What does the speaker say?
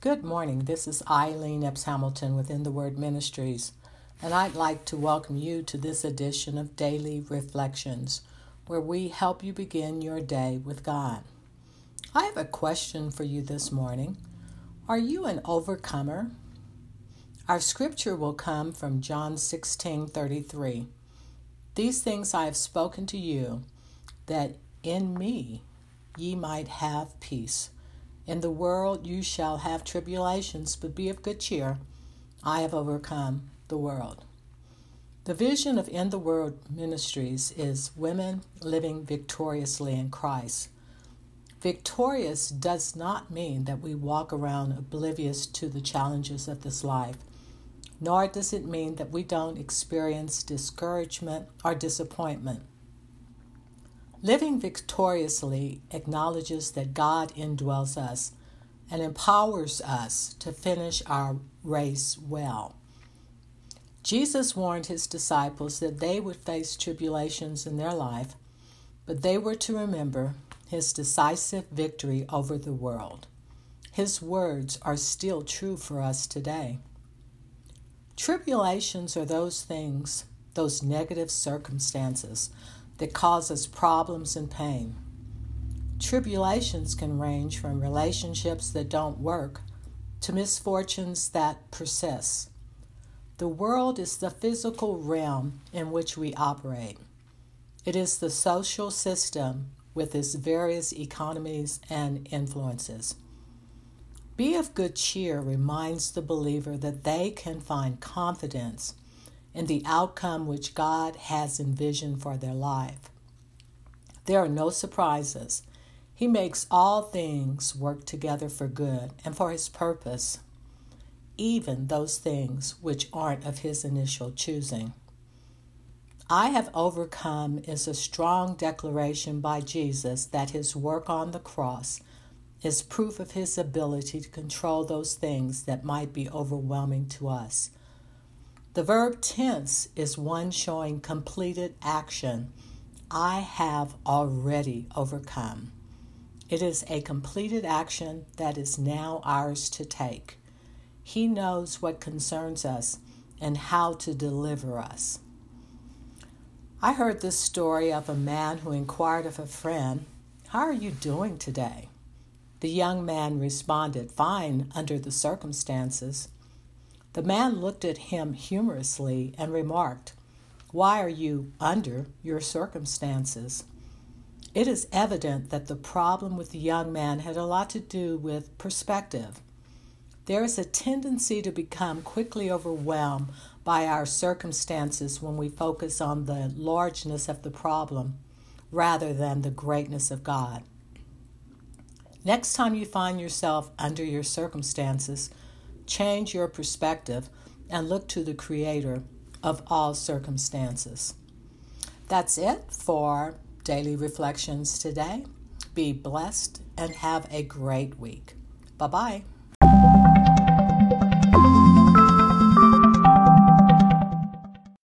Good morning. This is Eileen Epps Hamilton within the Word Ministries, and I'd like to welcome you to this edition of Daily Reflections, where we help you begin your day with God. I have a question for you this morning. Are you an overcomer? Our scripture will come from John 16:33. These things I have spoken to you, that in me ye might have peace. In the world you shall have tribulations, but be of good cheer. I have overcome the world. The vision of In the World Ministries is women living victoriously in Christ. Victorious does not mean that we walk around oblivious to the challenges of this life, nor does it mean that we don't experience discouragement or disappointment. Living victoriously acknowledges that God indwells us and empowers us to finish our race well. Jesus warned his disciples that they would face tribulations in their life, but they were to remember his decisive victory over the world. His words are still true for us today. Tribulations are those things, those negative circumstances that causes problems and pain. Tribulations can range from relationships that don't work to misfortunes that persist. The world is the physical realm in which we operate. It is the social system with its various economies and influences. Be of good cheer reminds the believer that they can find confidence in the outcome which God has envisioned for their life. There are no surprises. He makes all things work together for good and for His purpose, even those things which aren't of His initial choosing. I have overcome is a strong declaration by Jesus that His work on the cross is proof of His ability to control those things that might be overwhelming to us the verb tense is one showing completed action. I have already overcome. It is a completed action that is now ours to take. He knows what concerns us and how to deliver us. I heard this story of a man who inquired of a friend, How are you doing today? The young man responded, Fine under the circumstances. The man looked at him humorously and remarked, Why are you under your circumstances? It is evident that the problem with the young man had a lot to do with perspective. There is a tendency to become quickly overwhelmed by our circumstances when we focus on the largeness of the problem rather than the greatness of God. Next time you find yourself under your circumstances, change your perspective and look to the Creator of all circumstances. That's it for Daily Reflections today. Be blessed and have a great week. Bye bye.